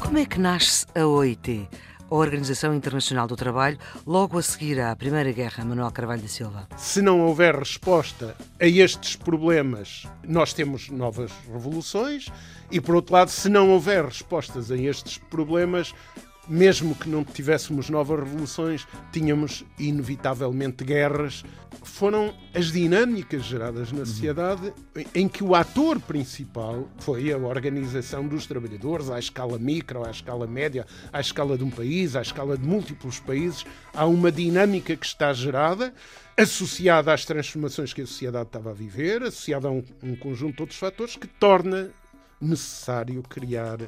Como é que nasce a OIT? a Organização Internacional do Trabalho, logo a seguir à Primeira Guerra, Manuel Carvalho da Silva? Se não houver resposta a estes problemas, nós temos novas revoluções, e por outro lado, se não houver respostas a estes problemas, mesmo que não tivéssemos novas revoluções, tínhamos inevitavelmente guerras. Foram as dinâmicas geradas na sociedade em que o ator principal foi a organização dos trabalhadores à escala micro, à escala média, à escala de um país, à escala de múltiplos países. Há uma dinâmica que está gerada associada às transformações que a sociedade estava a viver, associada a um, um conjunto de outros fatores que torna necessário criar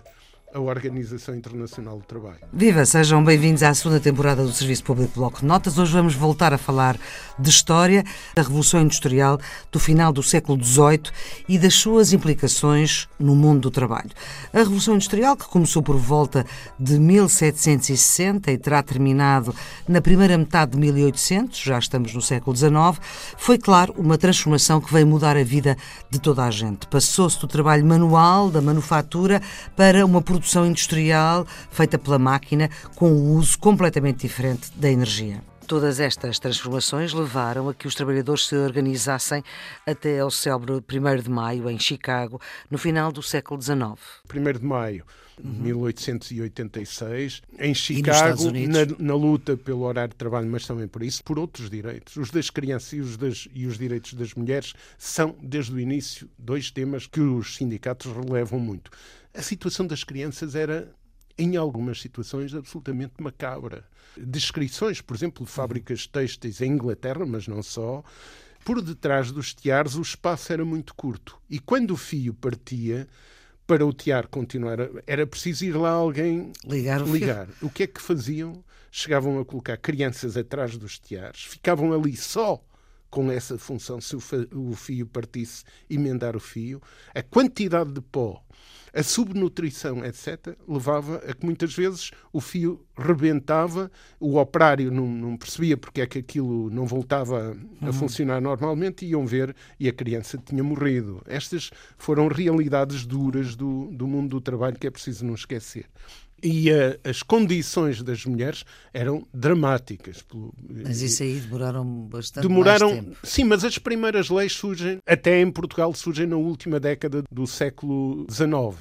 a Organização Internacional do Trabalho. Viva, sejam bem-vindos à segunda temporada do Serviço Público Bloco de Notas. Hoje vamos voltar a falar de história da Revolução Industrial do final do século XVIII e das suas implicações no mundo do trabalho. A Revolução Industrial, que começou por volta de 1760 e terá terminado na primeira metade de 1800, já estamos no século XIX, foi, claro, uma transformação que veio mudar a vida de toda a gente. Passou-se do trabalho manual, da manufatura, para uma produção produção industrial feita pela máquina com um uso completamente diferente da energia. Todas estas transformações levaram a que os trabalhadores se organizassem até ao célebre 1 de maio, em Chicago, no final do século XIX. 1 de maio de uhum. 1886, em Chicago, na, na, luta pelo horário de trabalho, mas também por isso, por outros direitos. Os das crianças e os, das, e os direitos das mulheres são, desde o início, dois temas que os sindicatos relevam muito a situação das crianças era, em algumas situações, absolutamente macabra. Descrições, por exemplo, de fábricas têxteis em Inglaterra, mas não só, por detrás dos tiares o espaço era muito curto. E quando o fio partia, para o tiar continuar, era preciso ir lá alguém ligar. O, ligar. o que é que faziam? Chegavam a colocar crianças atrás dos tiares, ficavam ali só com essa função, se o fio partisse, emendar o fio. A quantidade de pó a subnutrição, etc., levava a que muitas vezes o fio rebentava, o operário não, não percebia porque é que aquilo não voltava a uhum. funcionar normalmente, iam ver e a criança tinha morrido. Estas foram realidades duras do, do mundo do trabalho que é preciso não esquecer e a, as condições das mulheres eram dramáticas. Mas isso aí demoraram bastante demoraram, tempo. Sim, mas as primeiras leis surgem, até em Portugal, surgem na última década do século XIX. Uhum.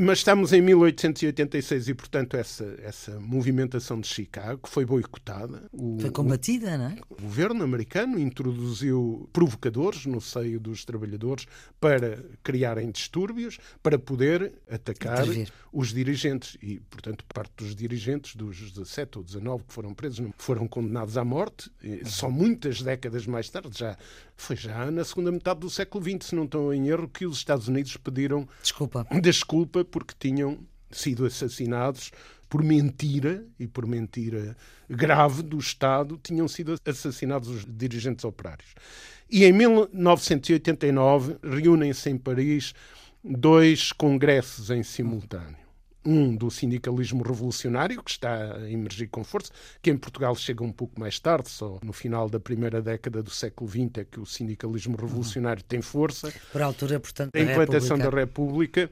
Mas estamos em 1886 e, portanto, essa, essa movimentação de Chicago foi boicotada. O, foi combatida, não é? O governo americano introduziu provocadores no seio dos trabalhadores para criarem distúrbios, para poder atacar Intervir. os dirigentes. E, portanto, parte dos dirigentes, dos 17 ou 19 que foram presos, foram condenados à morte. Só muitas décadas mais tarde, já foi já na segunda metade do século XX, se não estou em erro, que os Estados Unidos pediram desculpa, desculpa porque tinham sido assassinados por mentira e por mentira grave do Estado, tinham sido assassinados os dirigentes operários. E em 1989 reúnem-se em Paris dois congressos em simultâneo um do sindicalismo revolucionário, que está a emergir com força, que em Portugal chega um pouco mais tarde, só no final da primeira década do século XX é que o sindicalismo revolucionário uhum. tem força. Por altura, portanto, da a implantação República. da República,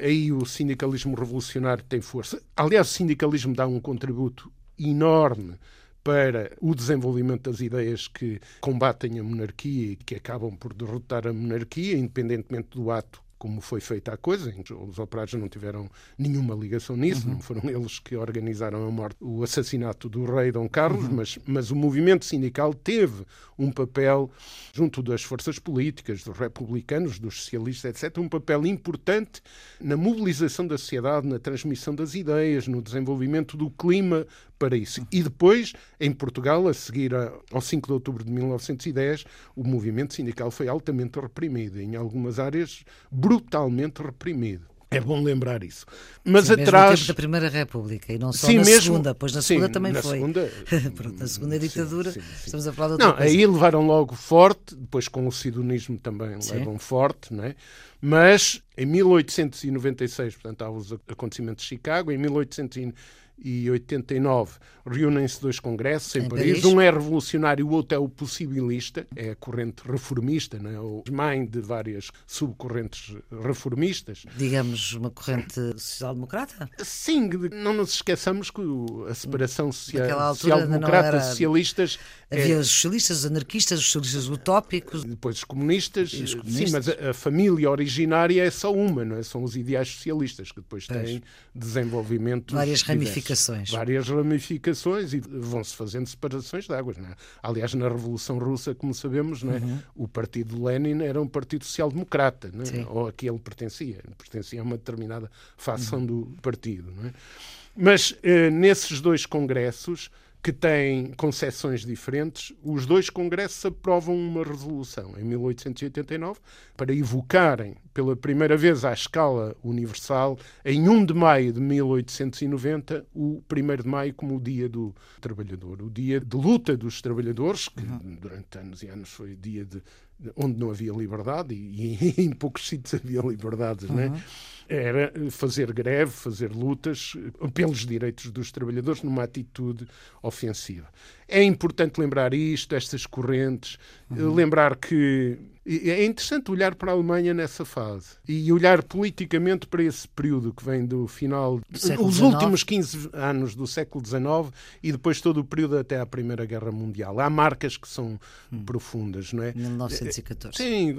aí o sindicalismo revolucionário tem força. Aliás, o sindicalismo dá um contributo enorme para o desenvolvimento das ideias que combatem a monarquia e que acabam por derrotar a monarquia, independentemente do ato como foi feita a coisa. Os operários não tiveram nenhuma ligação nisso, uhum. não foram eles que organizaram a morte, o assassinato do rei Dom Carlos, uhum. mas, mas o movimento sindical teve um papel, junto das forças políticas, dos republicanos, dos socialistas, etc., um papel importante na mobilização da sociedade, na transmissão das ideias, no desenvolvimento do clima para isso. E depois, em Portugal, a seguir ao 5 de outubro de 1910, o movimento sindical foi altamente reprimido, em algumas áreas brutalmente reprimido. É bom lembrar isso. Mas sim, atrás. Mesmo da Primeira República e não só sim, na mesmo... segunda, pois na segunda sim, também na foi. Segunda... Pronto, na segunda ditadura, estamos a falar de outra não, coisa. Aí levaram logo forte, depois com o sidonismo também levam forte, não é? Mas em 1896, portanto, há os acontecimentos de Chicago, em 1896 89 reúnem-se dois congressos em, em Paris. Paris. Um é revolucionário, o outro é o possibilista, é a corrente reformista, não é? o mãe de várias subcorrentes reformistas. Digamos, uma corrente social-democrata? Sim, não nos esqueçamos que a separação social-democrata, socialistas... Havia é... os socialistas, os anarquistas, os socialistas utópicos... Depois os comunistas. Os comunistas. Sim, mas a, a, família originária é só uma, não é? São os ideais socialistas, que depois pois. têm desenvolvimento Várias ramificações. Várias ramificações e vão-se fazendo separações de águas. É? Aliás, na Revolução Russa, como sabemos, é? uhum. o partido de Lenin era um partido social-democrata, é? ou a que ele pertencia. Pertencia a uma determinada facção uhum. do partido. Mas eh, nesses dois congressos que têm concessões diferentes, os dois congressos aprovam uma resolução em 1889 para evocarem pela primeira vez à escala universal, em 1 de maio de 1890, o 1 de maio como o Dia do Trabalhador, o dia de luta dos trabalhadores, que uhum. durante anos e anos foi dia de, onde não havia liberdade e, e em poucos sítios havia liberdades, uhum. né? Era fazer greve, fazer lutas pelos direitos dos trabalhadores numa atitude ofensiva. É importante lembrar isto, estas correntes, uhum. lembrar que é interessante olhar para a Alemanha nessa fase e olhar politicamente para esse período que vem do final, os últimos 15 anos do século XIX e depois todo o período até à Primeira Guerra Mundial. Há marcas que são hum. profundas, não é? 1914. Sim,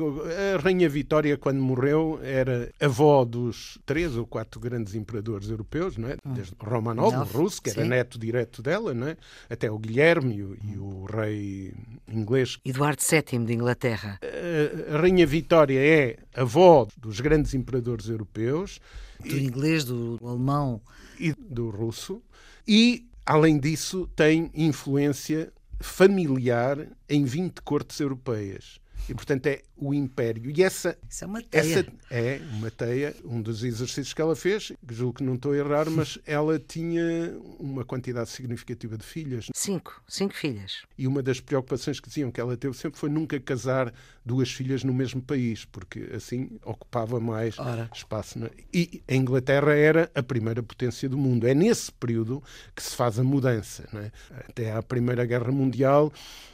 a Rainha Vitória, quando morreu, era avó dos três ou quatro grandes imperadores europeus, não é? Hum. Desde Romanov, o russo, que era Sim. neto direto dela, não é? Até o Guilherme e o, e o rei inglês. Eduardo VII de Inglaterra. Uh, a Rainha Vitória é avó dos grandes imperadores europeus. Do e, inglês, do alemão. E do russo. E, além disso, tem influência familiar em 20 cortes europeias. E, portanto, é o império. E essa, Isso é uma teia. Essa é uma teia, um dos exercícios que ela fez, que julgo que não estou a errar, mas ela tinha uma quantidade significativa de filhas. Cinco, cinco filhas. E uma das preocupações que diziam que ela teve sempre foi nunca casar duas filhas no mesmo país, porque assim ocupava mais Ora. espaço. E a Inglaterra era a primeira potência do mundo. É nesse período que se faz a mudança. É? Até à Primeira Guerra Mundial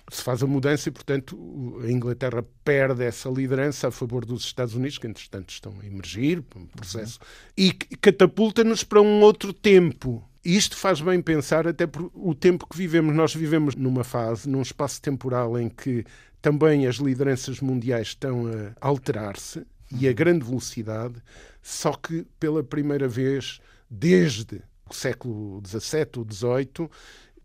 se faz a mudança e, portanto, a Inglaterra perde essa liderança a favor dos Estados Unidos, que entretanto estão a emergir, um processo, uhum. e catapulta-nos para um outro tempo. Isto faz bem pensar até por o tempo que vivemos. Nós vivemos numa fase, num espaço temporal em que também as lideranças mundiais estão a alterar-se e a grande velocidade, só que pela primeira vez desde o século XVII ou XVIII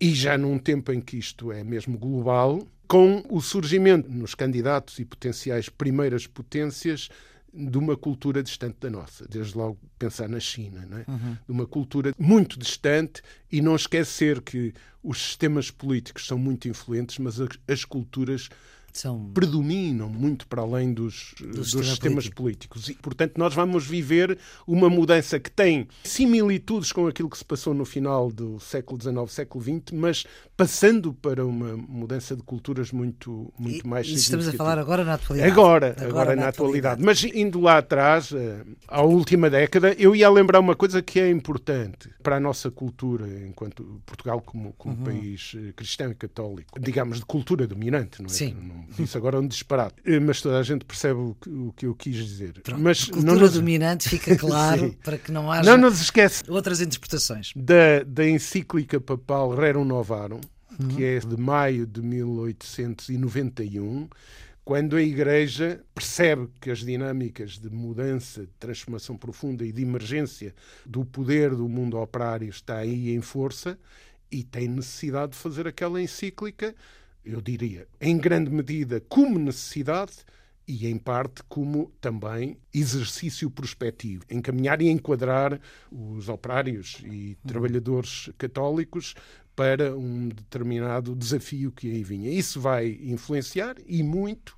e já num tempo em que isto é mesmo global, com o surgimento nos candidatos e potenciais primeiras potências de uma cultura distante da nossa. Desde logo pensar na China, é? Uhum. de uma cultura muito distante e não esquecer que os sistemas políticos são muito influentes, mas as, as culturas são... predominam muito para além dos, do dos sistema sistemas político. políticos. E, portanto, nós vamos viver uma mudança que tem similitudes com aquilo que se passou no final do século XIX, século XX, mas passando para uma mudança de culturas muito, muito e, mais e estamos a falar agora na atualidade. Agora, agora, agora na, na atualidade. atualidade. Mas indo lá atrás, eh, à última década, eu ia lembrar uma coisa que é importante para a nossa cultura, enquanto Portugal como, como uhum. país eh, cristão e católico, digamos, de cultura dominante, não é? Sim. Não, disse agora um disparate, eh, mas toda a gente percebe o que, o que eu quis dizer. Pronto, mas a cultura nos... dominante fica claro para que não haja não nos esquece outras interpretações. Da, da encíclica papal Rerum Novarum, uhum. que é de maio de 1891, quando a Igreja percebe que as dinâmicas de mudança, de transformação profunda e de emergência do poder do mundo operário está aí em força e tem necessidade de fazer aquela encíclica eu diria, em grande medida como necessidade e, em parte, como também exercício prospectivo. Encaminhar e enquadrar os operários e trabalhadores católicos para um determinado desafio que aí vinha. Isso vai influenciar e muito.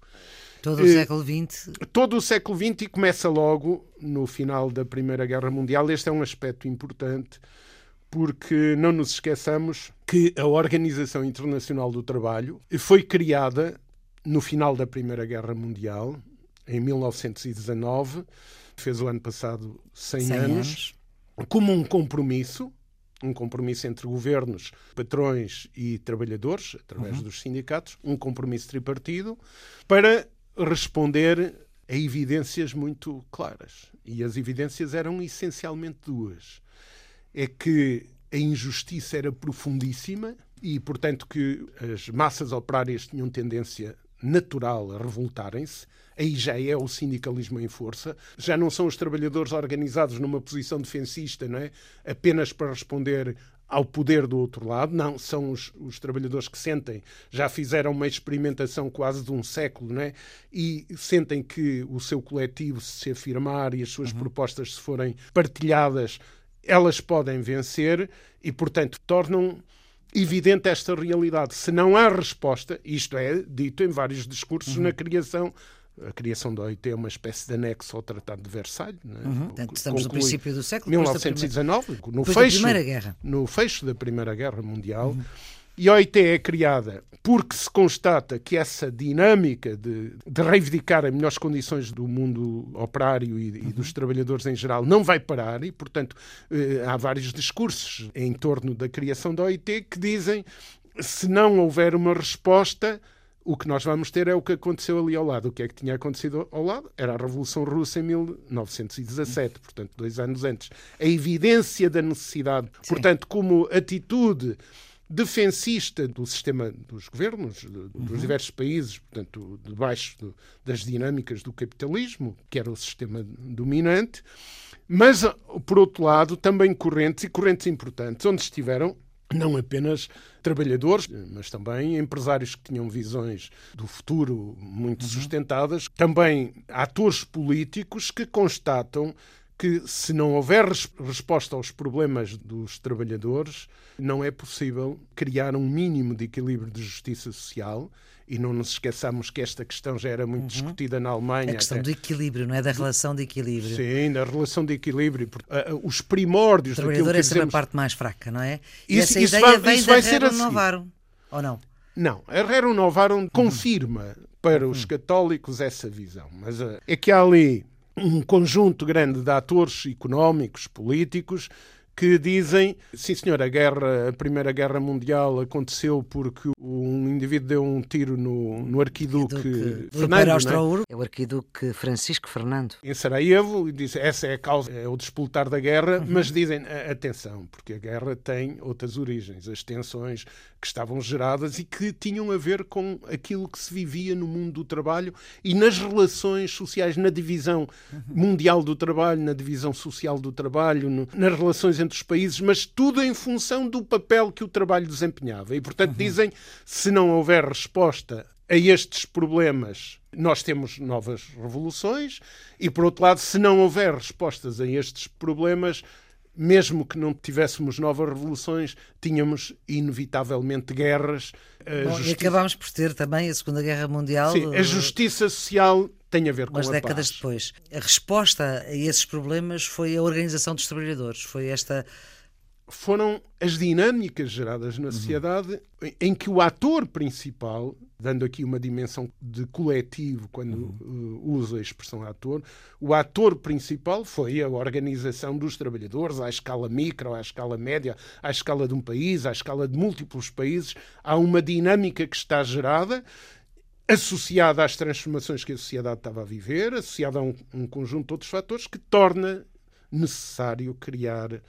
Todo o eh, século XX. Todo o século XX e começa logo no final da Primeira Guerra Mundial. Este é um aspecto importante porque não nos esqueçamos que a Organização Internacional do Trabalho foi criada no final da Primeira Guerra Mundial, em 1919, fez o ano passado 100, 100 anos, anos, como um compromisso um compromisso entre governos, patrões e trabalhadores, através uhum. dos sindicatos, um compromisso tripartido, para responder a evidências muito claras. E as evidências eram essencialmente duas. É que a injustiça era profundíssima e, portanto, que as massas operárias tinham tendência natural a revoltarem-se. Aí já é o sindicalismo em força. Já não são os trabalhadores organizados numa posição defensista, não é? apenas para responder ao poder do outro lado. Não, são os, os, trabalhadores que sentem, já fizeram uma experimentação quase de um século, não é? E sentem que o seu coletivo se afirmar e as suas uhum. propostas se forem partilhadas, elas podem vencer e, portanto, tornam evidente esta realidade. Se não há resposta, isto é dito em vários discursos uhum. na criação a criação da OIT é uma espécie de anexo ao Tratado de Versalhes. É? Uhum. Portanto, estamos no princípio do século 1919, primeira... no, fecho, da Primeira Guerra. no fecho da Primeira Guerra Mundial. Uhum. E a OIT é criada porque se constata que essa dinâmica de, de reivindicar as melhores condições do mundo operário e, e, dos trabalhadores em geral não vai parar e, portanto, eh, há vários discursos em torno da criação da OIT que dizem se não houver uma resposta, o que nós vamos ter é o que aconteceu ali ao lado. O que é que tinha acontecido ao lado? Era a Revolução Russa em 1917, portanto, dois anos antes. A evidência da necessidade, Sim. portanto, como atitude defensista do sistema dos governos, dos uhum. diversos países, portanto, debaixo das dinâmicas do capitalismo, que era o sistema dominante, mas, por outro lado, também correntes e correntes importantes, onde estiveram não apenas trabalhadores, mas também empresários que tinham visões do futuro muito uhum. sustentadas, também atores políticos que constatam que se não houver resposta aos problemas dos trabalhadores, não é possível criar um mínimo de equilíbrio de justiça social e não nos esqueçamos que esta questão já era muito uhum. discutida na Alemanha. A questão até. do equilíbrio, não é? Da relação de equilíbrio. Sim, da relação de equilíbrio. Os primórdios o trabalhador daquilo é sempre dizemos... a parte mais fraca, não é? E isso, essa isso ideia vai, isso vai ser assim. Novarum, ou não? Não, a Rerum Novarum uhum. confirma para os uhum. católicos essa visão. Mas uh, é que há ali um conjunto grande de atores económicos, políticos, que dizem, sim senhor, a guerra, a Primeira Guerra Mundial aconteceu porque um indivíduo deu um tiro no, no arquiduque, arquiduque Fernando. Não é? é o arquiduque Francisco Fernando. Em Sarajevo, e disse, essa é a causa, é o despoltar da guerra, uhum. mas dizem, atenção, porque a guerra tem outras origens, as tensões que estavam geradas e que tinham a ver com aquilo que se vivia no mundo do trabalho e nas relações sociais, na divisão uhum. mundial do trabalho, na divisão social do trabalho, no, nas relações entre os países, mas tudo em função do papel que o trabalho desempenhava. E, portanto, uhum. dizem, se não houver resposta a estes problemas, nós temos novas revoluções, e, por outro lado, se não houver respostas a estes problemas, mesmo que não tivéssemos novas revoluções, tínhamos inevitavelmente guerras. Bom. E acabámos por ter também a Segunda Guerra Mundial. Sim, a justiça social tem a ver com Umas a décadas paz. depois. A resposta a esses problemas foi a organização dos trabalhadores, foi esta foram as dinâmicas geradas na uhum. sociedade uhum. em que o ator principal, dando aqui uma dimensão de coletivo quando uhum. uh, uso a expressão ator, o ator principal foi a organização dos trabalhadores à escala micro, à escala média, à escala de um país, à escala de múltiplos países. Há uma dinâmica que está gerada associada às transformações que a sociedade estava a viver, associada a um, um conjunto de outros fatores que torna necessário criar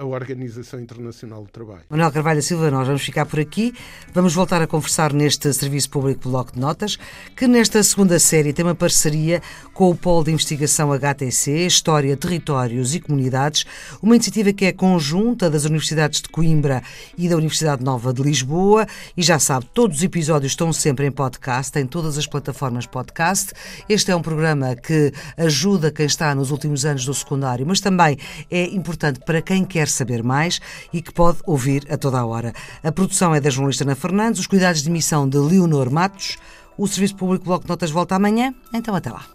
a Organização Internacional do Trabalho. Manuel Carvalho Silva, nós vamos ficar por aqui. Vamos voltar a conversar neste Serviço Público Bloco de Notas, que nesta segunda série tem uma parceria com o Polo de Investigação HTC, História, Territórios e Comunidades, uma iniciativa que é conjunta das Universidades de Coimbra e da Universidade Nova de Lisboa. E já sabe, todos os episódios estão sempre em podcast, em todas as plataformas podcast. Este é um programa que ajuda quem está nos últimos anos do secundário, mas também é importante para quem quer saber mais e que pode ouvir a toda a hora. A produção é da jornalista Ana Fernandes, os cuidados de emissão de Leonor Matos. O Serviço Público Bloco de Notas volta amanhã, então até lá.